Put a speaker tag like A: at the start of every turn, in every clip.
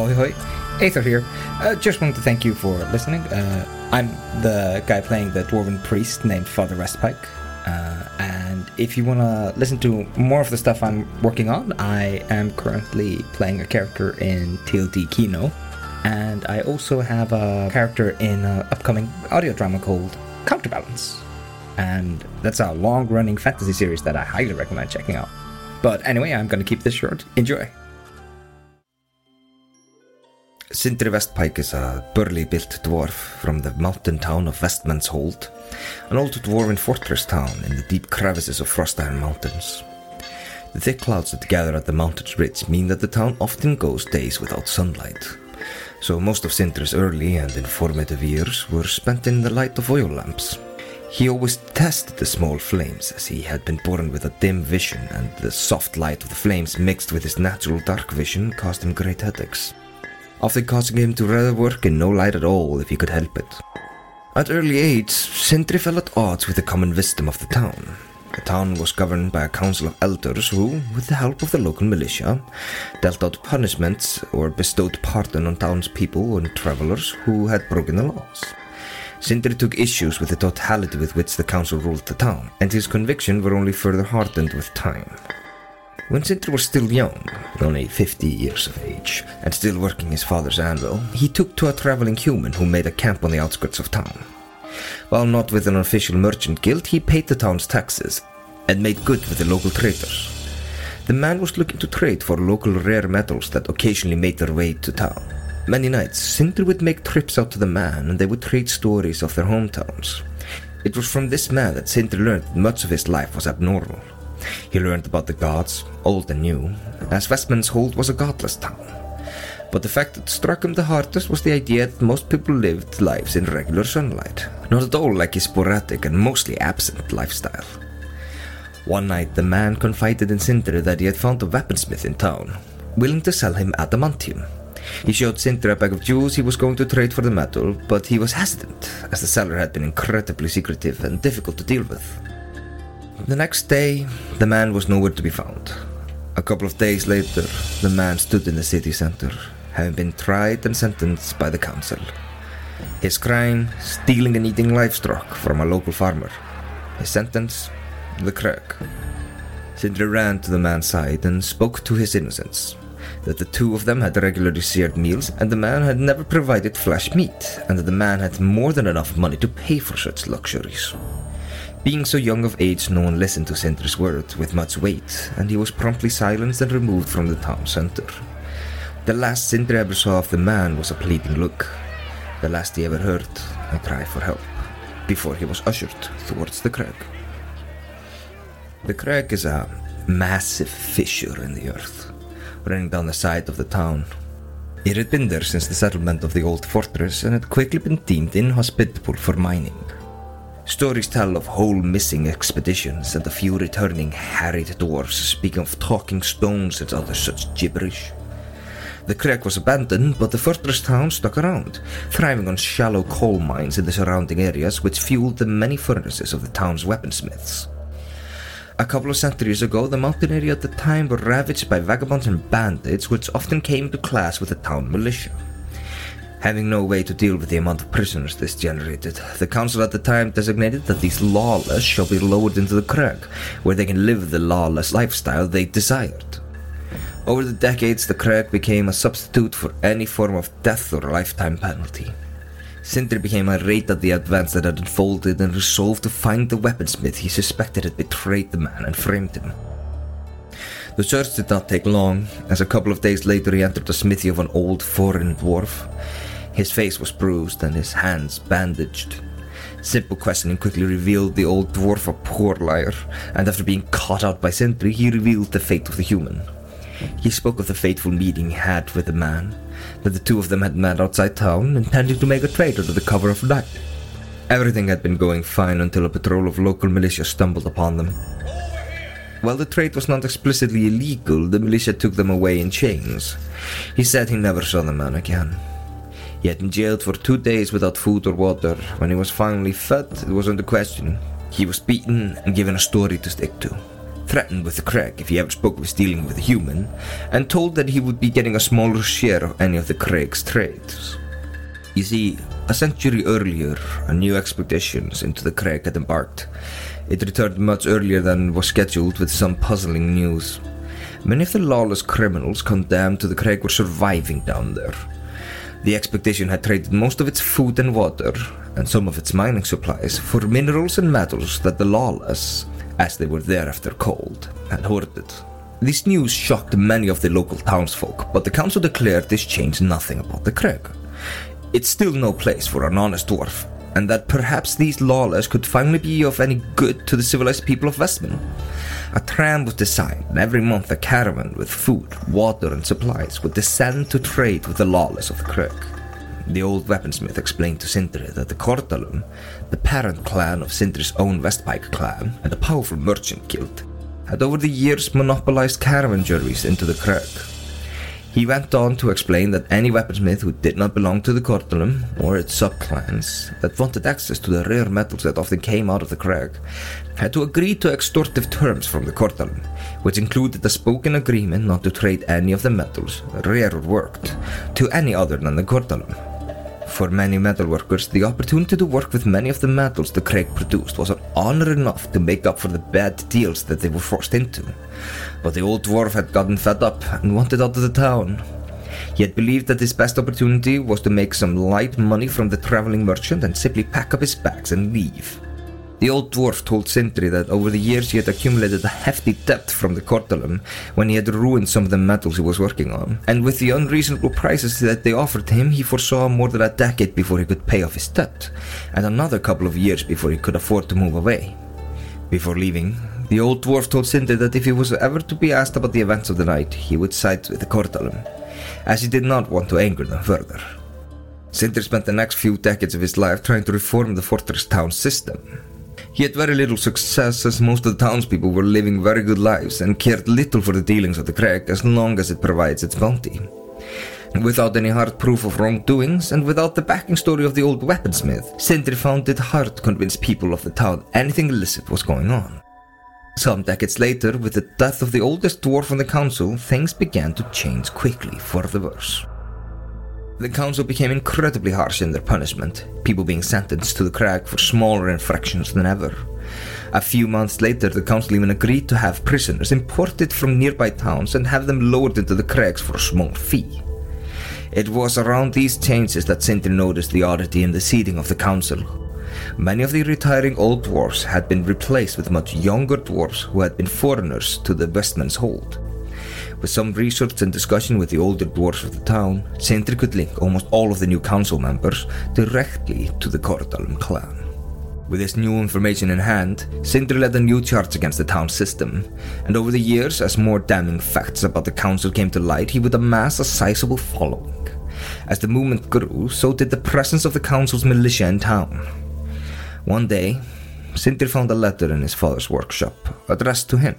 A: Ahoy hoy, Eyþór here. Uh, just wanted to thank you for listening. Uh, I'm the guy playing the dwarven priest named Father Westpike. Uh, and if you want to listen to more of the stuff I'm working on, I am currently playing a character in TLD Kino. And I also have a character in an upcoming audio drama called Counterbalance. And that's a long running fantasy series that I highly recommend checking out. But anyway, I'm going to keep this short. Enjoy.
B: Sindri Westpike is a burly built dwarf from the mountain town of Westman's Hold, an old dwarven fortress town in the deep crevices of Frostiron Mountains. The thick clouds that gather at the mountain's ridge mean that the town often goes days without sunlight, so most of Sindri's early and informative years were spent in the light of oil lamps. He always tested the small flames as he had been born with a dim vision and the soft light of the flames mixed with his natural dark vision caused him great headaches often causing him to rather work in no light at all if he could help it. At early age, Sindri fell at odds with the common wisdom of the town. The town was governed by a council of elders who, with the help of the local militia, dealt out punishments or bestowed pardon on townspeople and travelers who had broken the laws. Sindri took issues with the totality with which the council ruled the town, and his conviction were only further hardened with time. When Sindri was still young, only 50 years of age, and still working his father's anvil, he took to a traveling human who made a camp on the outskirts of town. While not with an official merchant guild, he paid the town's taxes and made good with the local traders. The man was looking to trade for local rare metals that occasionally made their way to town. Many nights, Sindri would make trips out to the man and they would trade stories of their hometowns. It was from this man that Sindri learned that much of his life was abnormal. He learned about the gods, old and new, as Westman's Hold was a godless town. But the fact that struck him the hardest was the idea that most people lived lives in regular sunlight, not at all like his sporadic and mostly absent lifestyle. One night, the man confided in Sindri that he had found a weaponsmith in town, willing to sell him adamantium. He showed Sindri a bag of jewels he was going to trade for the metal, but he was hesitant, as the seller had been incredibly secretive and difficult to deal with. The next day, the man was nowhere to be found. A couple of days later, the man stood in the city center, having been tried and sentenced by the council. His crime, stealing and eating livestock from a local farmer. His sentence, the crag. Sindri ran to the man's side and spoke to his innocence. That the two of them had regularly shared meals, and the man had never provided flesh meat, and that the man had more than enough money to pay for such luxuries. Being so young of age, no one listened to Sindri's words with much weight, and he was promptly silenced and removed from the town center. The last Sindri ever saw of the man was a pleading look. The last he ever heard, a cry for help, before he was ushered towards the crag. The crag is a massive fissure in the earth, running down the side of the town. It had been there since the settlement of the old fortress and had quickly been deemed inhospitable for mining. Stories tell of whole missing expeditions and a few returning harried dwarfs speaking of talking stones and other such gibberish. The crag was abandoned, but the fortress town stuck around, thriving on shallow coal mines in the surrounding areas which fueled the many furnaces of the town's weaponsmiths. A couple of centuries ago, the mountain area at the time were ravaged by vagabonds and bandits, which often came to clash with the town militia. Having no way to deal with the amount of prisoners this generated, the council at the time designated that these lawless shall be lowered into the crag, where they can live the lawless lifestyle they desired. Over the decades, the crag became a substitute for any form of death or lifetime penalty. Sindri became irate at the advance that had unfolded and resolved to find the weaponsmith he suspected had betrayed the man and framed him. The search did not take long, as a couple of days later he entered the smithy of an old foreign dwarf. His face was bruised and his hands bandaged. Simple questioning quickly revealed the old dwarf a poor liar, and after being caught out by Sindri, he revealed the fate of the human. He spoke of the fateful meeting he had with the man, that the two of them had met outside town, intending to make a trade under the cover of night. Everything had been going fine until a patrol of local militia stumbled upon them. While the trade was not explicitly illegal, the militia took them away in chains. He said he never saw the man again. He had been jailed for two days without food or water. When he was finally fed, it was under question. He was beaten and given a story to stick to. threatened with the Crag if he ever spoke of dealing with a human, and told that he would be getting a smaller share of any of the Crag's trades. You see, a century earlier, a new expedition into the Crag had embarked. It returned much earlier than was scheduled with some puzzling news. Many of the lawless criminals condemned to the Crag were surviving down there. The expedition had traded most of its food and water, and some of its mining supplies, for minerals and metals that the lawless, as they were thereafter called, had hoarded. This news shocked many of the local townsfolk, but the council declared this changed nothing about the Crag. It's still no place for an honest dwarf, and that perhaps these lawless could finally be of any good to the civilized people of Westman. A tram was designed, and every month a caravan with food, water, and supplies would descend to trade with the lawless of the Crag. The old weaponsmith explained to Sindri that the Kordalum, the parent clan of Sindri's own Westpike clan, and a powerful merchant guild, had over the years monopolized caravan journeys into the Crag. He went on to explain that any weaponsmith who did not belong to the Kordalum or its subclans that wanted access to the rare metals that often came out of the Crag had to agree to extortive terms from the Kordalum, which included a spoken agreement not to trade any of the metals, rare or worked, to any other than the Kordalum. For many metalworkers, the opportunity to work with many of the metals the Crag produced was an honor enough to make up for the bad deals that they were forced into. But the old dwarf had gotten fed up and wanted out of the town. He had believed that his best opportunity was to make some light money from the traveling merchant and simply pack up his bags and leave. The old dwarf told Sindri that over the years he had accumulated a hefty debt from the Kordalum when he had ruined some of the metals he was working on, and with the unreasonable prices that they offered him, he foresaw more than a decade before he could pay off his debt, and another couple of years before he could afford to move away. Before leaving, the old dwarf told Sindri that if he was ever to be asked about the events of the night, he would side with the Kordalum, as he did not want to anger them further. Sindri spent the next few decades of his life trying to reform the fortress town system, he had very little success as most of the townspeople were living very good lives and cared little for the dealings of the Crag as long as it provides its bounty. Without any hard proof of wrongdoings and without the backing story of the old weaponsmith, Sindri found it hard to convince people of the town anything illicit was going on. Some decades later, with the death of the oldest dwarf on the council, things began to change quickly for the worse. The council became incredibly harsh in their punishment, people being sentenced to the Crag for smaller infractions than ever. A few months later, the council even agreed to have prisoners imported from nearby towns and have them lowered into the Crags for a small fee. It was around these changes that Sindri noticed the oddity in the seating of the council. Many of the retiring old dwarfs had been replaced with much younger dwarfs who had been foreigners to the Westman's hold. With some research and discussion with the older dwarfs of the town, Sindri could link almost all of the new council members directly to the Kordalum clan. With this new information in hand, Sindri led a new charge against the town system, and over the years, as more damning facts about the council came to light, he would amass a sizable following. As the movement grew, so did the presence of the council's militia in town. One day, Sindri found a letter in his father's workshop, addressed to him.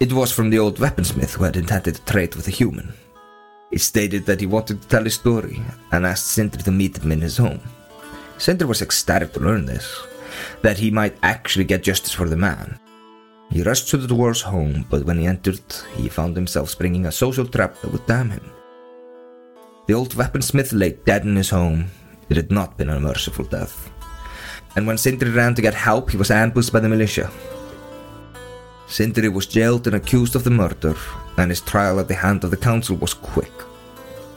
B: It was from the old weaponsmith who had intended to trade with a human. He stated that he wanted to tell his story and asked Sindri to meet him in his home. Sindri was ecstatic to learn this, that he might actually get justice for the man. He rushed to the dwarf's home, but when he entered, he found himself springing a social trap that would damn him. The old weaponsmith lay dead in his home. It had not been a merciful death. And when Sindri ran to get help, he was ambushed by the militia. Sindri was jailed and accused of the murder, and his trial at the hand of the council was quick.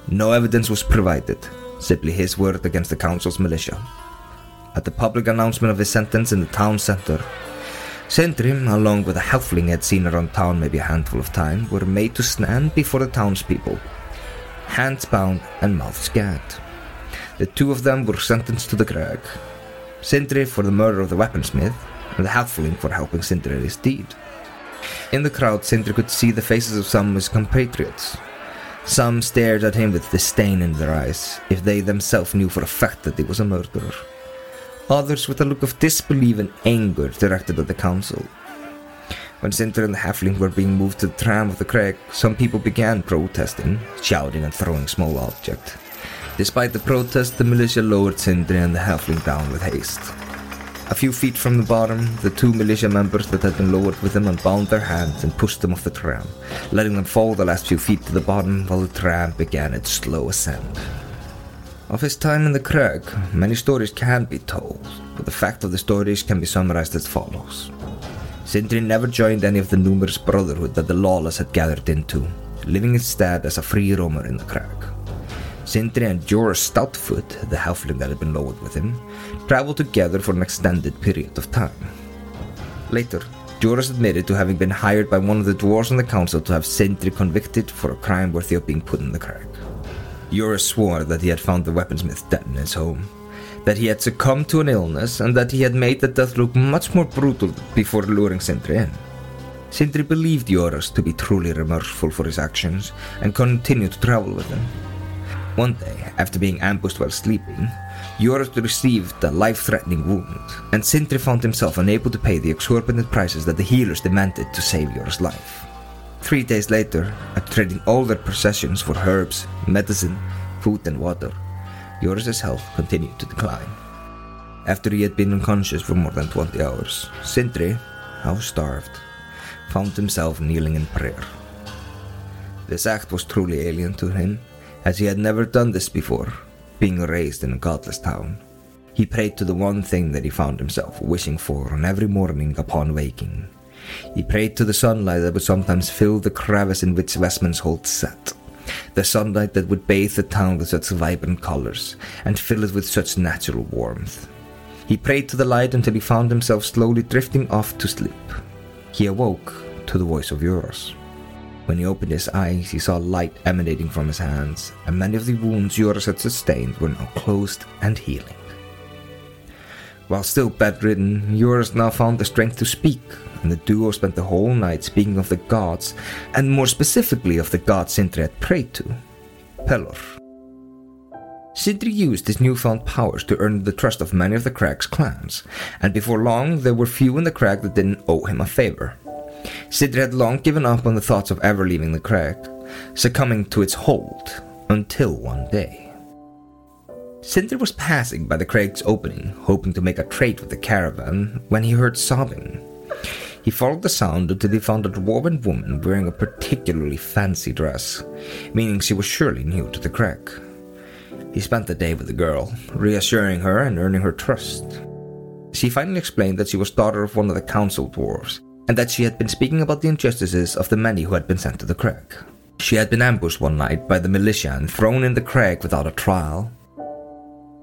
B: No evidence was provided, simply his word against the council's militia. At the public announcement of his sentence in the town centre, Sindri, along with a halfling he had seen around town maybe a handful of times, were made to stand before the townspeople, hands bound and mouths gagged. The two of them were sentenced to the Crag. Sindri for the murder of the weaponsmith, and the halfling for helping Sindri in his deed. In the crowd, Sindri could see the faces of some of his compatriots. Some stared at him with disdain in their eyes, if they themselves knew for a fact that he was a murderer. Others with a look of disbelief and anger directed at the council. When Sindri and the halfling were being moved to the tram of the Crag, some people began protesting, shouting and throwing small objects. Despite the protest, the militia lowered Sindri and the halfling down with haste. A few feet from the bottom, the two militia members that had been lowered with him unbound their hands and pushed them off the tram, letting them fall the last few feet to the bottom while the tram began its slow ascent. Of his time in the crag, many stories can be told, but the fact of the stories can be summarized as follows. Sindri never joined any of the numerous brotherhood that the lawless had gathered into, living instead as a free roamer in the crag. Sindri and Joris Stoutfoot, the halfling that had been lowered with him, traveled together for an extended period of time. Later, Joris admitted to having been hired by one of the dwarves on the council to have Sindri convicted for a crime worthy of being put in the crag. Joris swore that he had found the weaponsmith dead in his home, that he had succumbed to an illness, and that he had made the death look much more brutal before luring Sindri in. Sindri believed Joris to be truly remorseful for his actions and continued to travel with him. One day, after being ambushed while sleeping, Joris received a life-threatening wound, and Sindri found himself unable to pay the exorbitant prices that the healers demanded to save Joris' life. Three days later, after trading all their possessions for herbs, medicine, food, and water, Joris' health continued to decline. After he had been unconscious for more than 20 hours, Sindri, half starved, found himself kneeling in prayer. This act was truly alien to him, as he had never done this before, being raised in a godless town. He prayed to the one thing that he found himself wishing for on every morning upon waking. He prayed to the sunlight that would sometimes fill the crevice in which Westman's Hold sat. The sunlight that would bathe the town with such vibrant colors and fill it with such natural warmth. He prayed to the light until he found himself slowly drifting off to sleep. He awoke to the voice of Joris. When he opened his eyes, he saw light emanating from his hands, and many of the wounds Joris had sustained were now closed and healing. While still bedridden, Joris now found the strength to speak, and the duo spent the whole night speaking of the gods, and more specifically of the god Sindri had prayed to, Pelor. Sindri used his newfound powers to earn the trust of many of the Crag's clans, and before long there were few in the Crag that didn't owe him a favor. Sindri had long given up on the thoughts of ever leaving the Crag, succumbing to its hold, until one day. Sindri was passing by the Crag's opening, hoping to make a trade with the caravan, when he heard sobbing. He followed the sound until he found a dwarven woman wearing a particularly fancy dress, meaning she was surely new to the Crag. He spent the day with the girl, reassuring her and earning her trust. She finally explained that she was daughter of one of the council dwarves, and that she had been speaking about the injustices of the many who had been sent to the crag. She had been ambushed one night by the militia and thrown in the crag without a trial.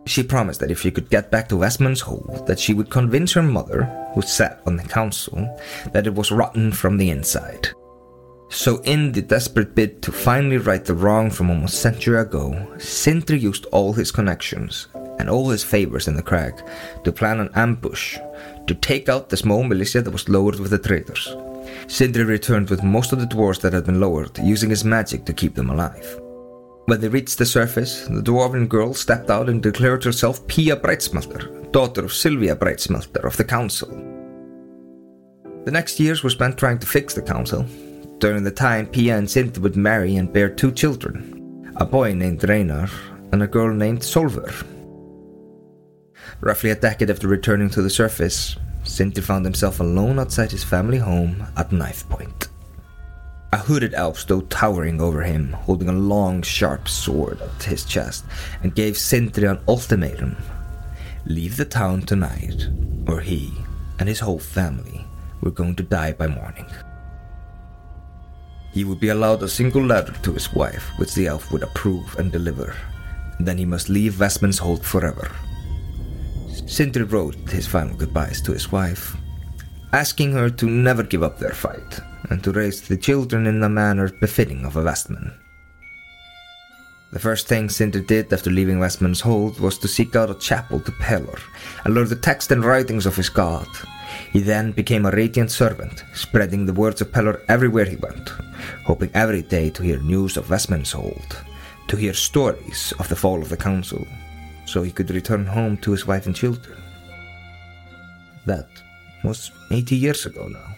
B: She promised that if she could get back to Westman's Hold, that she would convince her mother, who sat on the council, that it was rotten from the inside. So, in the desperate bid to finally right the wrong from almost a century ago, Sindri used all his connections and all his favors in the crag to plan an ambush to take out the small militia that was lowered with the traitors. Sindri returned with most of the dwarves that had been lowered, using his magic to keep them alive. When they reached the surface, the dwarven girl stepped out and declared herself Pia Brightsmelter, daughter of Sylvia Brightsmelter of the council. The next years were spent trying to fix the council. During the time, Pia and Sindri would marry and bear two children, a boy named Reynar and a girl named Solver. Roughly a decade after returning to the surface, Sindri found himself alone outside his family home at knife point. A hooded elf stood towering over him, holding a long, sharp sword at his chest, and gave Sindri an ultimatum leave the town tonight, or he and his whole family were going to die by morning. He would be allowed a single letter to his wife, which the elf would approve and deliver, then he must leave Westman's Hold forever. Sindri wrote his final goodbyes to his wife, asking her to never give up their fight and to raise the children in a manner befitting of a Westman. The first thing Sindri did after leaving Westman's hold was to seek out a chapel to Pelor and learn the text and writings of his god. He then became a radiant servant, spreading the words of Pelor everywhere he went, hoping every day to hear news of Westman's hold, to hear stories of the fall of the council, so he could return home to his wife and children. That was 80 years ago now.